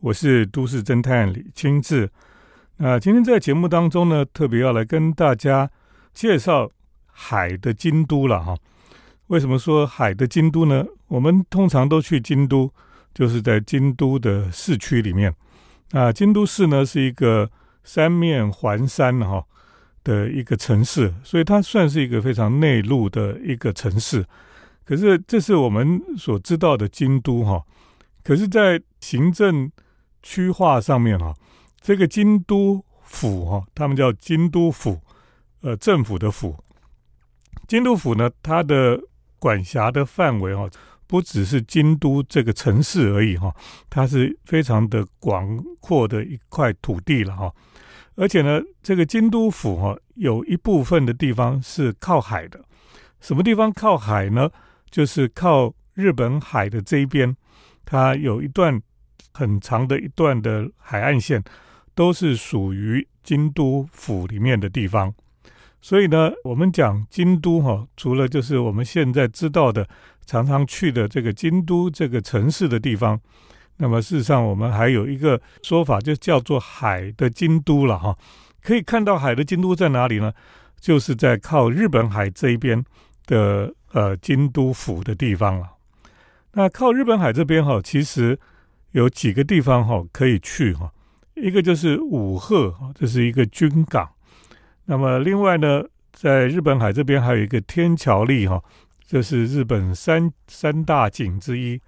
我是都市侦探李清志。那今天在节目当中呢，特别要来跟大家介绍海的京都了哈。为什么说海的京都呢？我们通常都去京都，就是在京都的市区里面。那京都市呢，是一个三面环山哈的一个城市，所以它算是一个非常内陆的一个城市。可是这是我们所知道的京都哈。可是，在行政区划上面哈，这个京都府哈，他们叫京都府，呃，政府的府。京都府呢，它的管辖的范围哈，不只是京都这个城市而已哈，它是非常的广阔的一块土地了哈。而且呢，这个京都府哈，有一部分的地方是靠海的。什么地方靠海呢？就是靠日本海的这一边，它有一段。很长的一段的海岸线都是属于京都府里面的地方，所以呢，我们讲京都哈，除了就是我们现在知道的常常去的这个京都这个城市的地方，那么事实上我们还有一个说法，就叫做海的京都了哈。可以看到海的京都在哪里呢？就是在靠日本海这一边的呃京都府的地方了。那靠日本海这边哈，其实。有几个地方哈可以去哈，一个就是武鹤，这是一个军港。那么另外呢，在日本海这边还有一个天桥立哈，这是日本三三大景之一。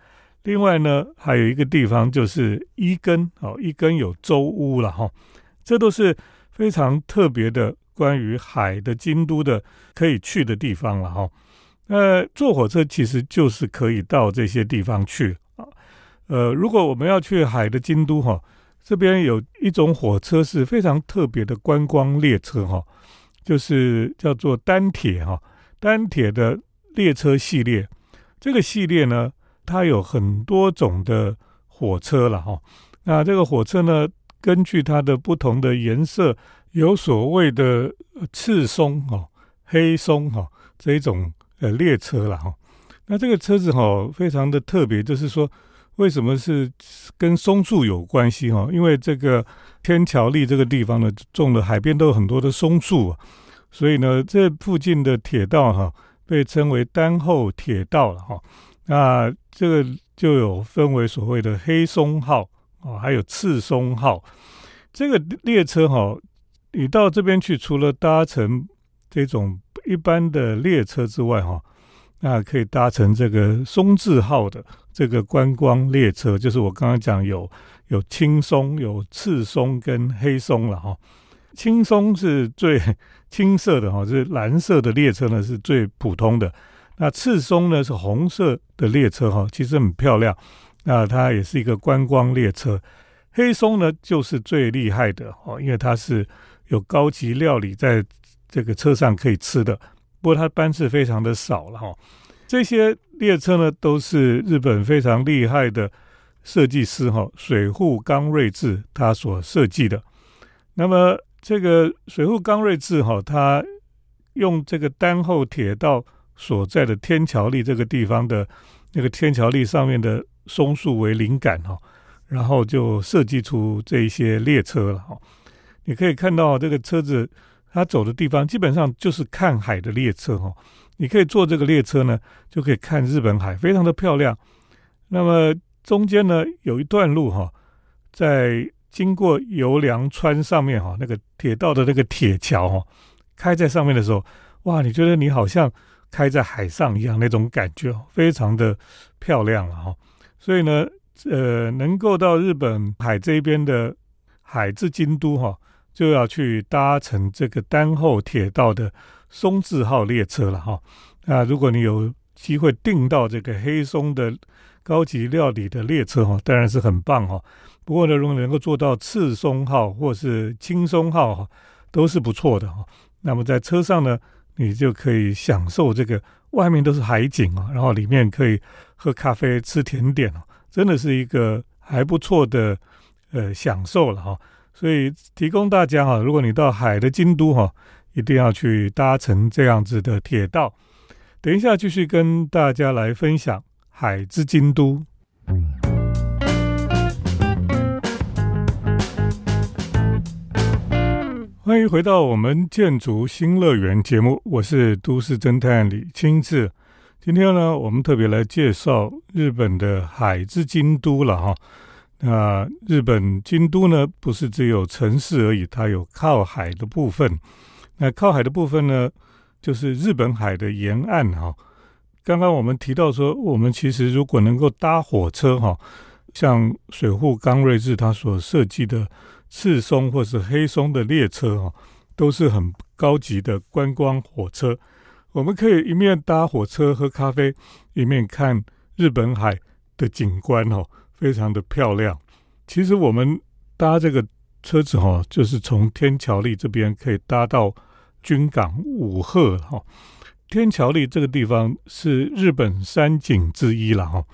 另外呢，还有一个地方就是伊根哦，伊根有周屋了哈，这都是非常特别的关于海的京都的可以去的地方了哈。那坐火车其实就是可以到这些地方去。呃，如果我们要去海的京都哈，这边有一种火车是非常特别的观光列车哈，就是叫做单铁哈，单铁的列车系列。这个系列呢，它有很多种的火车了哈。那这个火车呢，根据它的不同的颜色，有所谓的赤松哈、黑松哈这一种呃列车了哈。那这个车子哈，非常的特别，就是说。为什么是跟松树有关系哈？因为这个天桥立这个地方呢，种了海边都有很多的松树，所以呢，这附近的铁道哈被称为丹后铁道了哈。那这个就有分为所谓的黑松号啊，还有赤松号。这个列车哈，你到这边去，除了搭乘这种一般的列车之外哈，那可以搭乘这个松字号的。这个观光列车就是我刚刚讲有有青松、有赤松跟黑松了哈。青松是最青色的哈，是蓝色的列车呢是最普通的。那赤松呢是红色的列车哈，其实很漂亮。那它也是一个观光列车。黑松呢就是最厉害的哦，因为它是有高级料理在这个车上可以吃的。不过它班次非常的少了哈。这些列车呢，都是日本非常厉害的设计师哈，水户刚瑞治他所设计的。那么这个水户刚瑞治哈，他用这个丹后铁道所在的天桥立这个地方的那个天桥立上面的松树为灵感哈，然后就设计出这一些列车了哈。你可以看到这个车子它走的地方，基本上就是看海的列车哈。你可以坐这个列车呢，就可以看日本海，非常的漂亮。那么中间呢，有一段路哈，在经过游良川上面哈，那个铁道的那个铁桥哈，开在上面的时候，哇，你觉得你好像开在海上一样那种感觉，非常的漂亮了哈。所以呢，呃，能够到日本海这边的海之京都哈，就要去搭乘这个丹后铁道的。松字号列车了哈，那如果你有机会订到这个黑松的高级料理的列车哈，当然是很棒哈。不过呢，如果能够坐到赤松号或是青松号哈，都是不错的哈。那么在车上呢，你就可以享受这个外面都是海景啊，然后里面可以喝咖啡、吃甜点哦，真的是一个还不错的呃享受了哈。所以提供大家哈如果你到海的京都哈一定要去搭乘这样子的铁道。等一下继续跟大家来分享海之京都。欢迎回到我们建筑新乐园节目我是都市侦探李清志。今天呢我们特别来介绍日本的海之京都了哈。那日本京都呢，不是只有城市而已，它有靠海的部分。那靠海的部分呢，就是日本海的沿岸哈。刚刚我们提到说，我们其实如果能够搭火车哈，像水户刚瑞治他所设计的。赤松或是黑松的列车哦，都是很高级的观光火车。我们可以一面搭火车喝咖啡，一面看日本海的景观哦，非常的漂亮。其实我们搭这个车子哈，就是从天桥立这边可以搭到军港五鹤哈。天桥立这个地方是日本三景之一了哈，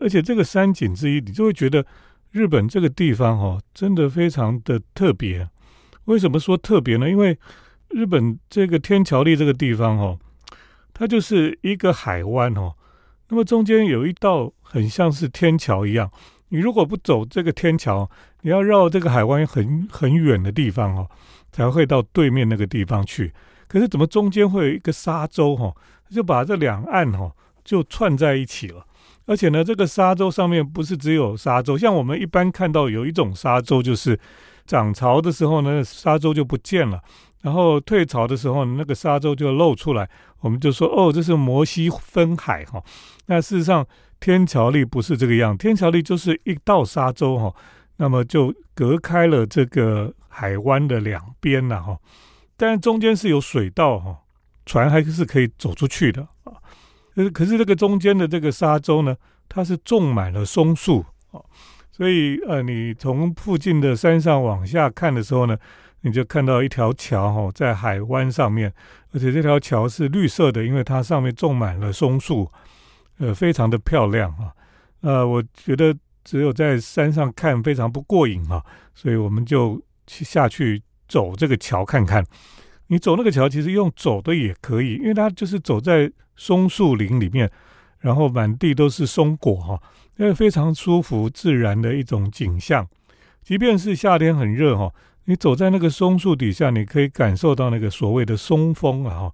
而且这个三景之一，你就会觉得。日本这个地方哈，真的非常的特别。为什么说特别呢？因为日本这个天桥立这个地方哈，它就是一个海湾哦。那么中间有一道很像是天桥一样，你如果不走这个天桥，你要绕这个海湾很很远的地方哦，才会到对面那个地方去。可是怎么中间会有一个沙洲哈，就把这两岸哈就串在一起了。而且呢，这个沙洲上面不是只有沙洲，像我们一般看到有一种沙洲，就是涨潮的时候呢，沙洲就不见了，然后退潮的时候，那个沙洲就露出来，我们就说哦，这是摩西分海哈。那事实上，天桥立不是这个样，天桥立就是一道沙洲哈，那么就隔开了这个海湾的两边了哈，但是中间是有水道哈，船还是可以走出去的啊。可是，可是这个中间的这个沙洲呢，它是种满了松树哦，所以呃，你从附近的山上往下看的时候呢，你就看到一条桥哈，在海湾上面，而且这条桥是绿色的，因为它上面种满了松树，呃，非常的漂亮啊。呃，我觉得只有在山上看非常不过瘾啊，所以我们就去下去走这个桥看看。你走那个桥，其实用走的也可以，因为它就是走在松树林里面，然后满地都是松果哈，那个非常舒服自然的一种景象。即便是夏天很热哈，你走在那个松树底下，你可以感受到那个所谓的松风啊哈，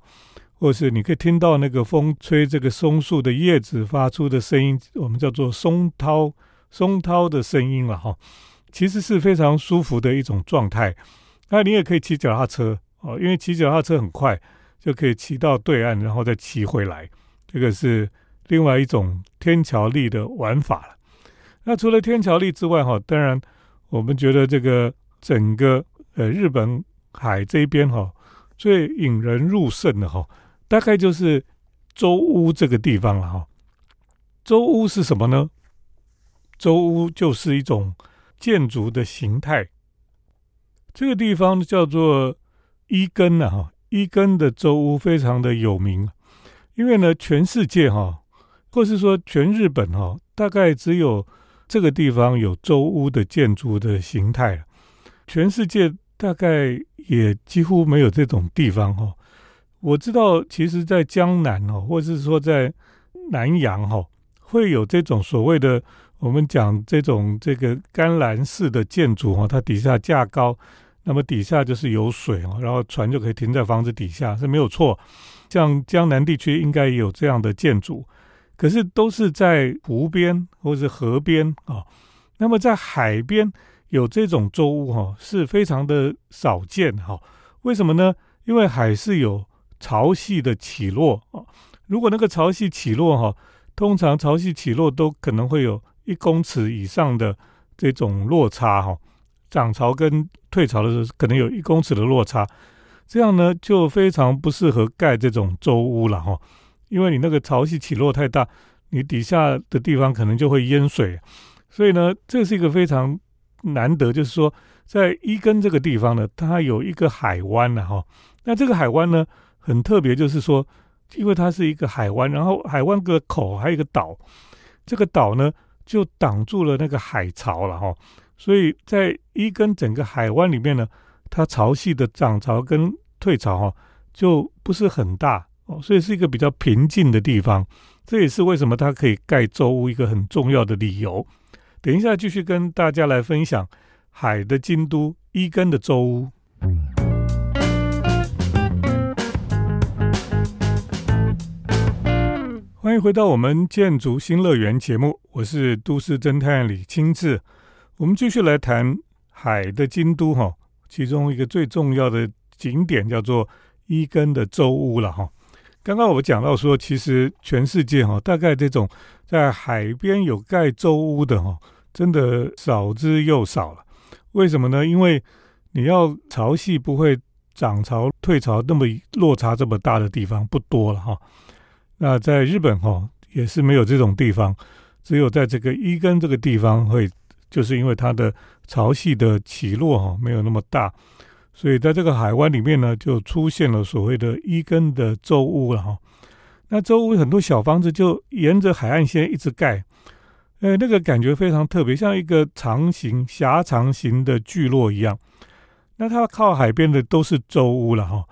或是你可以听到那个风吹这个松树的叶子发出的声音，我们叫做松涛松涛的声音了哈，其实是非常舒服的一种状态。那你也可以骑脚踏车。哦，因为骑脚踏车很快，就可以骑到对岸，然后再骑回来。这个是另外一种天桥立的玩法了。那除了天桥立之外，哈，当然我们觉得这个整个呃日本海这边哈，最引人入胜的哈，大概就是周屋这个地方了哈。周屋是什么呢？周屋就是一种建筑的形态。这个地方叫做。伊根呢？哈，伊根的周屋非常的有名，因为呢，全世界哈，或是说全日本哈，大概只有这个地方有周屋的建筑的形态全世界大概也几乎没有这种地方哈。我知道，其实，在江南哦，或是说在南洋哈，会有这种所谓的我们讲这种这个干栏式的建筑哈，它底下架高。那么底下就是有水哦，然后船就可以停在房子底下是没有错。像江南地区应该也有这样的建筑，可是都是在湖边或者河边啊。那么在海边有这种舟屋哈，是非常的少见哈。为什么呢？因为海是有潮汐的起落啊。如果那个潮汐起落哈，通常潮汐起落都可能会有一公尺以上的这种落差哈。涨潮跟退潮的时候，可能有一公尺的落差，这样呢就非常不适合盖这种周屋了哈，因为你那个潮汐起落太大，你底下的地方可能就会淹水，所以呢，这是一个非常难得，就是说在伊根这个地方呢，它有一个海湾了哈，那这个海湾呢很特别，就是说，因为它是一个海湾，然后海湾个口还有一个岛，这个岛呢就挡住了那个海潮了哈。所以在一根整个海湾里面呢，它潮汐的涨潮跟退潮哈，就不是很大哦，所以是一个比较平静的地方。这也是为什么它可以盖舟屋一个很重要的理由。等一下继续跟大家来分享海的京都伊根的舟屋。欢迎回到我们建筑新乐园节目，我是都市侦探李清志。我们继续来谈海的京都哈，其中一个最重要的景点叫做伊根的舟屋了哈。刚刚我讲到说，其实全世界哈，大概这种在海边有盖舟屋的哈，真的少之又少了。为什么呢？因为你要潮汐不会涨潮退潮那么落差这么大的地方不多了哈。那在日本哈也是没有这种地方，只有在这个伊根这个地方会，就是因为它的潮汐的起落哈没有那么大，所以在这个海湾里面呢就出现了所谓的伊根的舟屋了哈。那周屋很多小房子就沿着海岸线一直盖，呃，那个感觉非常特别，像一个长形狭长形的聚落一样。那它靠海边的都是周屋了哈。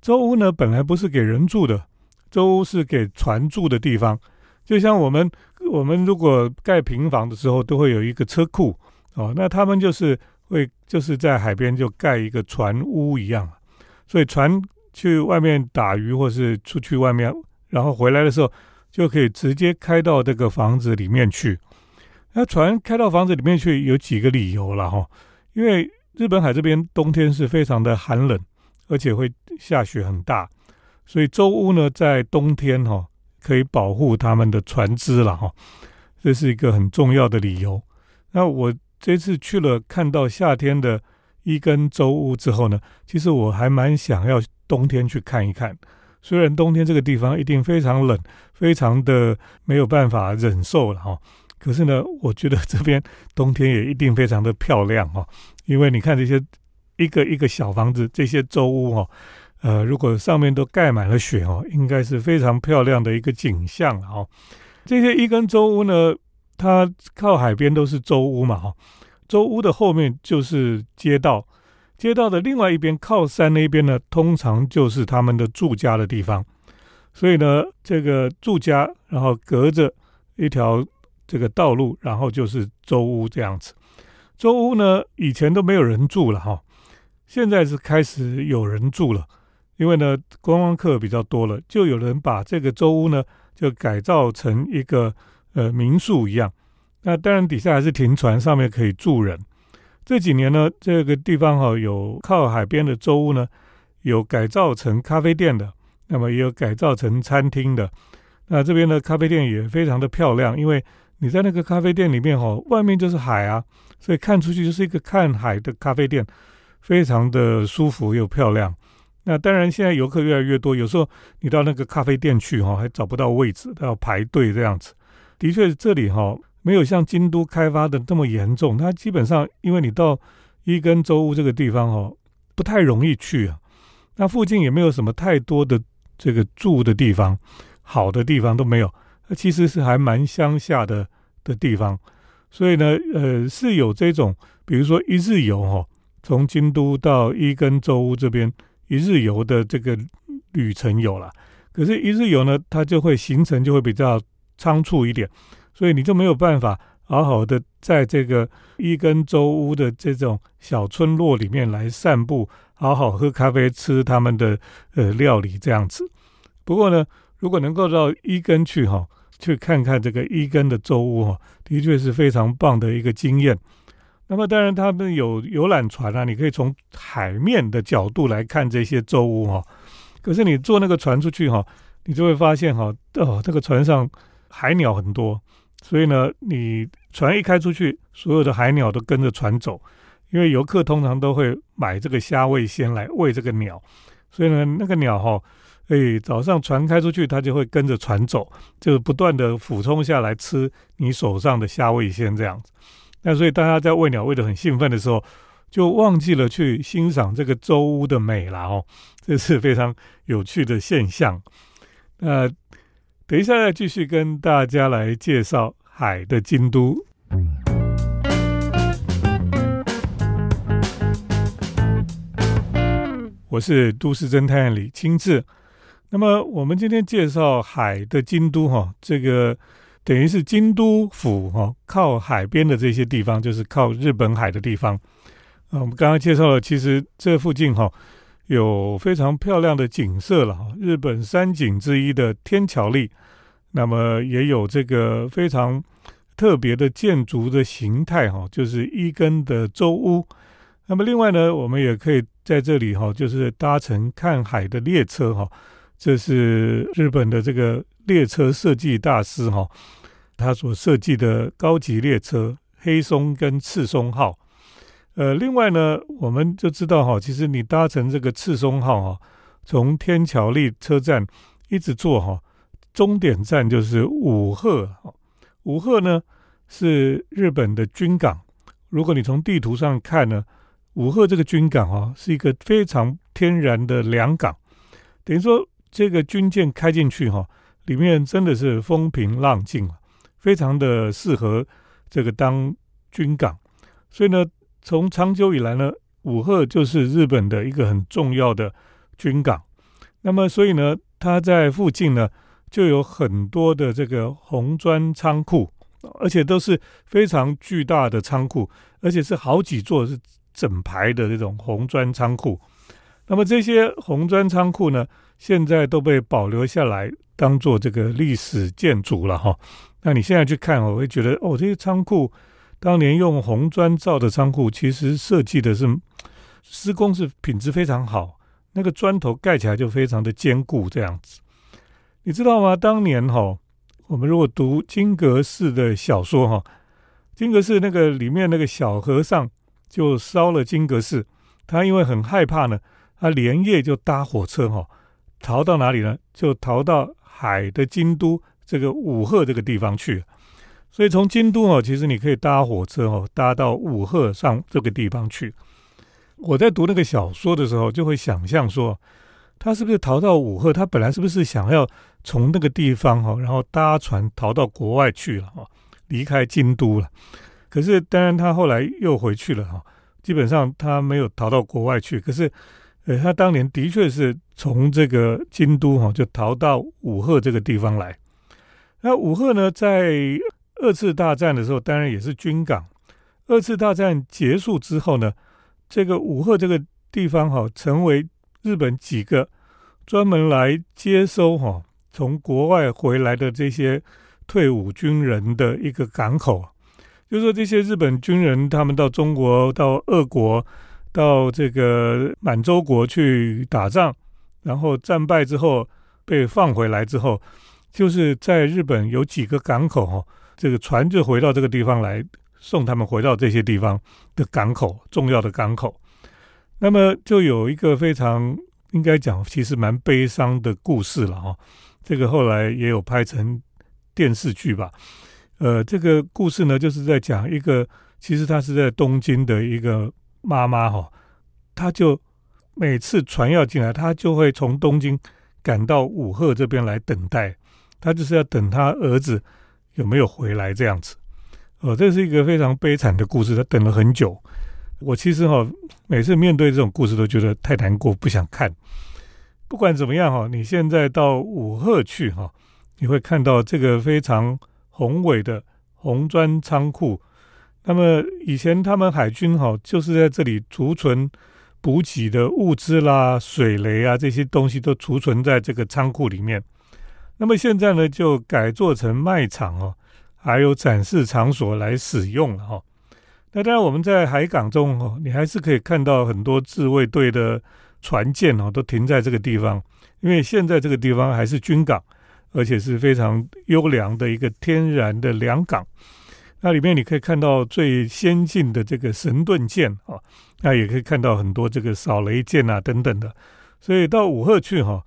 周屋呢本来不是给人住的。舟是给船住的地方，就像我们我们如果盖平房的时候，都会有一个车库哦，那他们就是会就是在海边就盖一个船屋一样，所以船去外面打鱼或是出去外面，然后回来的时候就可以直接开到这个房子里面去。那船开到房子里面去有几个理由了哈，因为日本海这边冬天是非常的寒冷，而且会下雪很大。所以舟屋呢，在冬天哈可以保护他们的船只了哈，这是一个很重要的理由。那我这次去了，看到夏天的一根舟屋之后呢，其实我还蛮想要冬天去看一看。虽然冬天这个地方一定非常冷，非常的没有办法忍受了哈，可是呢，我觉得这边冬天也一定非常的漂亮哈，因为你看这些一个一个小房子，这些舟屋哈。呃，如果上面都盖满了雪哦，应该是非常漂亮的一个景象了哦。这些一根舟屋呢，它靠海边都是舟屋嘛哈。舟屋的后面就是街道，街道的另外一边靠山那边呢，通常就是他们的住家的地方。所以呢，这个住家，然后隔着一条这个道路，然后就是舟屋这样子。舟屋呢，以前都没有人住了哈，现在是开始有人住了。因为呢，观光客比较多了，就有人把这个舟屋呢，就改造成一个呃民宿一样。那当然底下还是停船，上面可以住人。这几年呢，这个地方哈有靠海边的舟屋呢，有改造成咖啡店的，那么也有改造成餐厅的。那这边的咖啡店也非常的漂亮，因为你在那个咖啡店里面哈，外面就是海啊，所以看出去就是一个看海的咖啡店，非常的舒服又漂亮。那当然，现在游客越来越多，有时候你到那个咖啡店去哈，还找不到位置，都要排队这样子。的确，这里哈没有像京都开发的那么严重。它基本上，因为你到伊根州屋这个地方哈，不太容易去啊。那附近也没有什么太多的这个住的地方，好的地方都没有。那其实是还蛮乡下的的地方，所以呢，呃，是有这种，比如说一日游哈，从京都到伊根州屋这边。一日游的这个旅程有了，可是，一日游呢，它就会行程就会比较仓促一点，所以你就没有办法好好的在这个伊根舟屋的这种小村落里面来散步，好好喝咖啡，吃他们的呃料理这样子。不过呢，如果能够到伊根去哈，去看看这个伊根的舟屋哈，的确是非常棒的一个经验。那么当然，他们有游览船啊，你可以从海面的角度来看这些舟屋哈。可是你坐那个船出去哈，你就会发现哈，哦，这个船上海鸟很多，所以呢，你船一开出去，所有的海鸟都跟着船走，因为游客通常都会买这个虾味鲜来喂这个鸟，所以呢，那个鸟哈，哎，早上船开出去，它就会跟着船走，就是不断的俯冲下来吃你手上的虾味鲜这样子。那所以大家在喂鸟喂得很兴奋的时候，就忘记了去欣赏这个周屋的美了哦，这是非常有趣的现象。那等一下再继续跟大家来介绍海的京都。我是都市侦探李清志。那么我们今天介绍海的京都哈，这个。等于是京都府哈，靠海边的这些地方，就是靠日本海的地方。啊，我们刚刚介绍了，其实这附近哈有非常漂亮的景色了。日本三景之一的天桥立，那么也有这个非常特别的建筑的形态哈，就是一根的周屋。那么另外呢，我们也可以在这里哈，就是搭乘看海的列车哈。这是日本的这个列车设计大师哈，他所设计的高级列车黑松跟赤松号。呃，另外呢，我们就知道哈，其实你搭乘这个赤松号哈，从天桥立车站一直坐哈，终点站就是武鹤。武鹤呢是日本的军港，如果你从地图上看呢，武鹤这个军港哈是一个非常天然的良港，等于说。这个军舰开进去哈，里面真的是风平浪静啊，非常的适合这个当军港。所以呢，从长久以来呢，武鹤就是日本的一个很重要的军港。那么，所以呢，它在附近呢就有很多的这个红砖仓库，而且都是非常巨大的仓库，而且是好几座是整排的这种红砖仓库。那么这些红砖仓库呢？现在都被保留下来，当做这个历史建筑了哈。那你现在去看，我会觉得哦，这些仓库当年用红砖造的仓库，其实设计的是施工是品质非常好，那个砖头盖起来就非常的坚固这样子。你知道吗？当年哈，我们如果读金阁寺的小说哈，金阁寺那个里面那个小和尚就烧了金阁寺，他因为很害怕呢，他连夜就搭火车哈。逃到哪里呢？就逃到海的京都这个武鹤这个地方去。所以从京都哦，其实你可以搭火车哦，搭到武鹤上这个地方去。我在读那个小说的时候，就会想象说，他是不是逃到武鹤？他本来是不是想要从那个地方哈，然后搭船逃到国外去了哈，离开京都了？可是当然他后来又回去了哈，基本上他没有逃到国外去。可是。呃，他当年的确是从这个京都哈，就逃到武鹤这个地方来。那武鹤呢，在二次大战的时候，当然也是军港。二次大战结束之后呢，这个武鹤这个地方哈，成为日本几个专门来接收哈从国外回来的这些退伍军人的一个港口。就说这些日本军人，他们到中国、到俄国。到这个满洲国去打仗，然后战败之后被放回来之后，就是在日本有几个港口哈，这个船就回到这个地方来送他们回到这些地方的港口，重要的港口。那么就有一个非常应该讲，其实蛮悲伤的故事了哈。这个后来也有拍成电视剧吧。呃，这个故事呢，就是在讲一个，其实他是在东京的一个。妈妈哈，他就每次船要进来，他就会从东京赶到武鹤这边来等待，他就是要等他儿子有没有回来这样子。哦，这是一个非常悲惨的故事，他等了很久。我其实哈，每次面对这种故事都觉得太难过，不想看。不管怎么样哈，你现在到武鹤去哈，你会看到这个非常宏伟的红砖仓库。那么以前他们海军哈就是在这里储存补给的物资啦、水雷啊这些东西都储存在这个仓库里面。那么现在呢就改做成卖场哦，还有展示场所来使用了哈。那当然我们在海港中哦，你还是可以看到很多自卫队的船舰哦都停在这个地方，因为现在这个地方还是军港，而且是非常优良的一个天然的良港。那里面你可以看到最先进的这个神盾舰啊，那也可以看到很多这个扫雷舰啊等等的，所以到武赫去哈，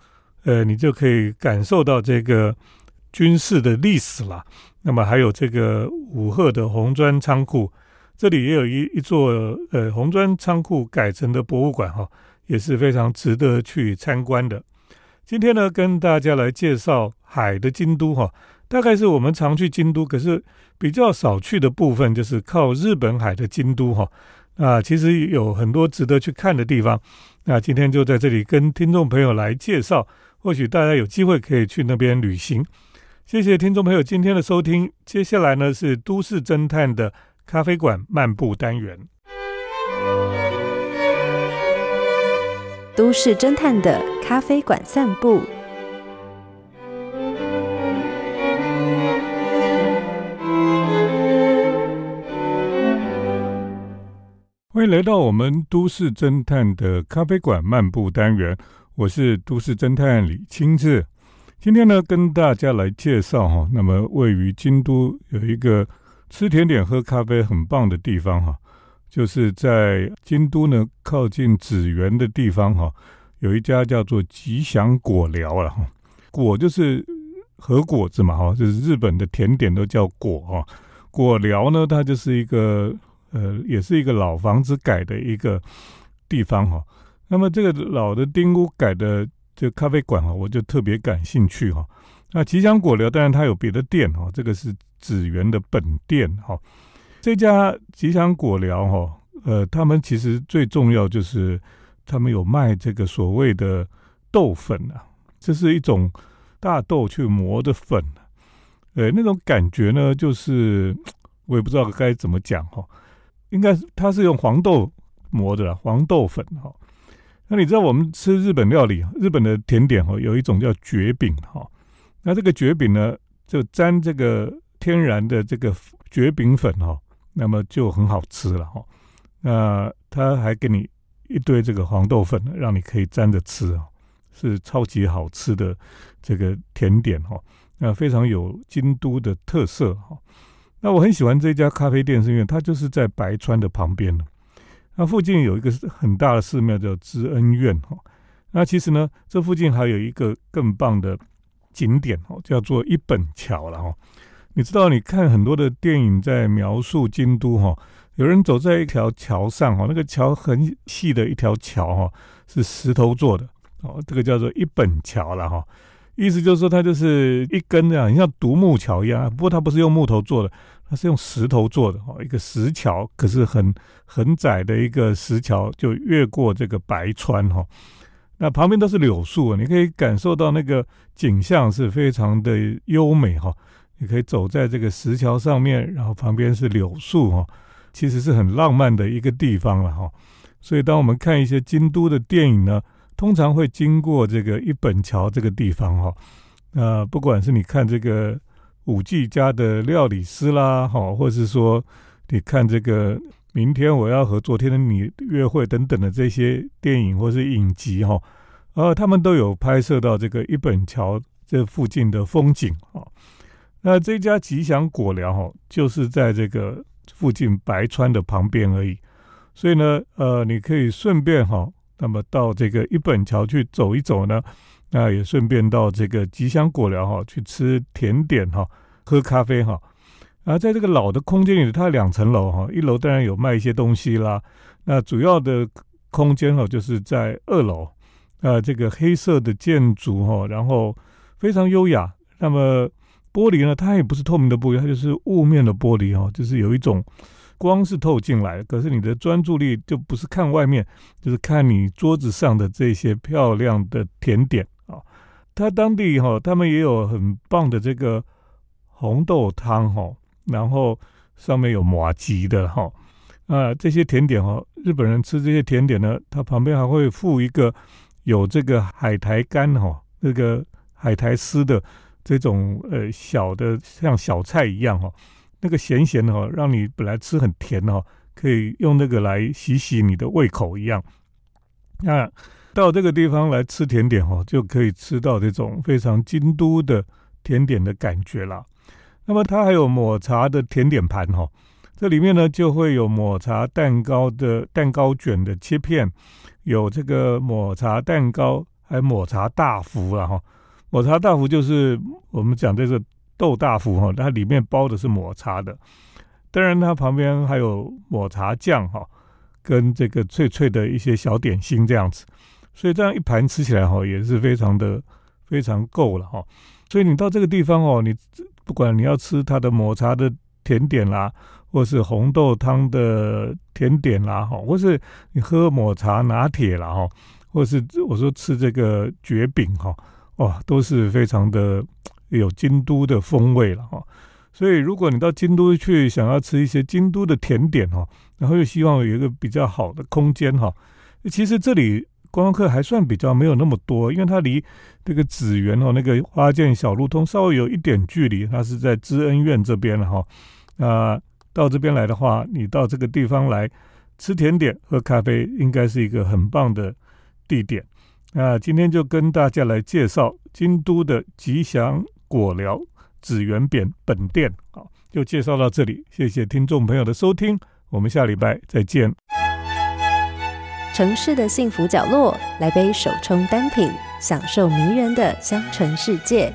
呃，你就可以感受到这个军事的历史了。那么还有这个武赫的红砖仓库，这里也有一一座呃红砖仓库改成的博物馆哈，也是非常值得去参观的。今天呢，跟大家来介绍海的京都哈。大概是我们常去京都，可是比较少去的部分就是靠日本海的京都哈。啊，其实有很多值得去看的地方。那今天就在这里跟听众朋友来介绍，或许大家有机会可以去那边旅行。谢谢听众朋友今天的收听。接下来呢是都市侦探的咖啡馆漫步单元。都市侦探的咖啡馆散步。欢迎来到我们都市侦探的咖啡馆漫步单元，我是都市侦探李清志。今天呢，跟大家来介绍哈，那么位于京都有一个吃甜点、喝咖啡很棒的地方哈，就是在京都呢靠近紫园的地方哈，有一家叫做吉祥果寮了哈。果就是和果子嘛哈，就是日本的甜点都叫果哈。果寮呢，它就是一个。呃，也是一个老房子改的一个地方哈。那么这个老的丁屋改的这咖啡馆哈，我就特别感兴趣哈。那吉祥果寮当然它有别的店哈，这个是紫园的本店哈。这家吉祥果寮哈，呃，他们其实最重要就是他们有卖这个所谓的豆粉啊，这是一种大豆去磨的粉，呃，那种感觉呢，就是我也不知道该怎么讲哈。应该是它是用黄豆磨的啦黄豆粉哈。那你知道我们吃日本料理，日本的甜点哈，有一种叫蕨饼哈。那这个蕨饼呢，就沾这个天然的这个蕨饼粉哈，那么就很好吃了哈。那他还给你一堆这个黄豆粉，让你可以沾着吃啊，是超级好吃的这个甜点哈。那非常有京都的特色哈。那我很喜欢这家咖啡店，是因为它就是在白川的旁边那附近有一个很大的寺庙叫知恩院哈。那其实呢，这附近还有一个更棒的景点哦，叫做一本桥了哈。你知道，你看很多的电影在描述京都哈，有人走在一条桥上哈，那个桥很细的一条桥哈，是石头做的哦，这个叫做一本桥了哈。意思就是说，它就是一根这样，像独木桥一样。不过它不是用木头做的，它是用石头做的哦，一个石桥，可是很很窄的一个石桥，就越过这个白川哈。那旁边都是柳树啊，你可以感受到那个景象是非常的优美哈。你可以走在这个石桥上面，然后旁边是柳树哈，其实是很浪漫的一个地方了哈。所以当我们看一些京都的电影呢。通常会经过这个一本桥这个地方哈，呃，不管是你看这个五 G 家的料理师啦，哈，或是说你看这个明天我要和昨天的你约会等等的这些电影或是影集哈，呃，他们都有拍摄到这个一本桥这附近的风景哈。那这家吉祥果寮哈，就是在这个附近白川的旁边而已，所以呢，呃，你可以顺便哈。那么到这个一本桥去走一走呢，那也顺便到这个吉祥果寮哈去吃甜点哈，喝咖啡哈。啊，在这个老的空间里，它两层楼哈，一楼当然有卖一些东西啦。那主要的空间哈，就是在二楼，啊，这个黑色的建筑哈，然后非常优雅。那么玻璃呢，它也不是透明的玻璃，它就是雾面的玻璃哈，就是有一种。光是透进来，可是你的专注力就不是看外面，就是看你桌子上的这些漂亮的甜点他当地哈，他们也有很棒的这个红豆汤哈，然后上面有麻吉的哈啊，这些甜点哈，日本人吃这些甜点呢，它旁边还会附一个有这个海苔干哈，那个海苔丝的这种呃小的像小菜一样哈。那个咸咸的哈，让你本来吃很甜哈，可以用那个来洗洗你的胃口一样。那到这个地方来吃甜点哈，就可以吃到这种非常京都的甜点的感觉了。那么它还有抹茶的甜点盘哈，这里面呢就会有抹茶蛋糕的蛋糕卷的切片，有这个抹茶蛋糕，还有抹茶大福了哈。抹茶大福就是我们讲这个。豆大福哈，它里面包的是抹茶的，当然它旁边还有抹茶酱哈，跟这个脆脆的一些小点心这样子，所以这样一盘吃起来哈，也是非常的非常够了哈。所以你到这个地方哦，你不管你要吃它的抹茶的甜点啦，或是红豆汤的甜点啦哈，或是你喝抹茶拿铁啦哈，或是我说吃这个蕨饼哈，哇，都是非常的。有京都的风味了哈，所以如果你到京都去想要吃一些京都的甜点哈，然后又希望有一个比较好的空间哈，其实这里观光客还算比较没有那么多，因为它离这个紫园哦那个花见小路通稍微有一点距离，它是在知恩院这边了哈。那到这边来的话，你到这个地方来，吃甜点、喝咖啡，应该是一个很棒的地点。那今天就跟大家来介绍京都的吉祥果寮紫园扁本店。好，就介绍到这里，谢谢听众朋友的收听，我们下礼拜再见。城市的幸福角落，来杯手冲单品，享受迷人的香醇世界。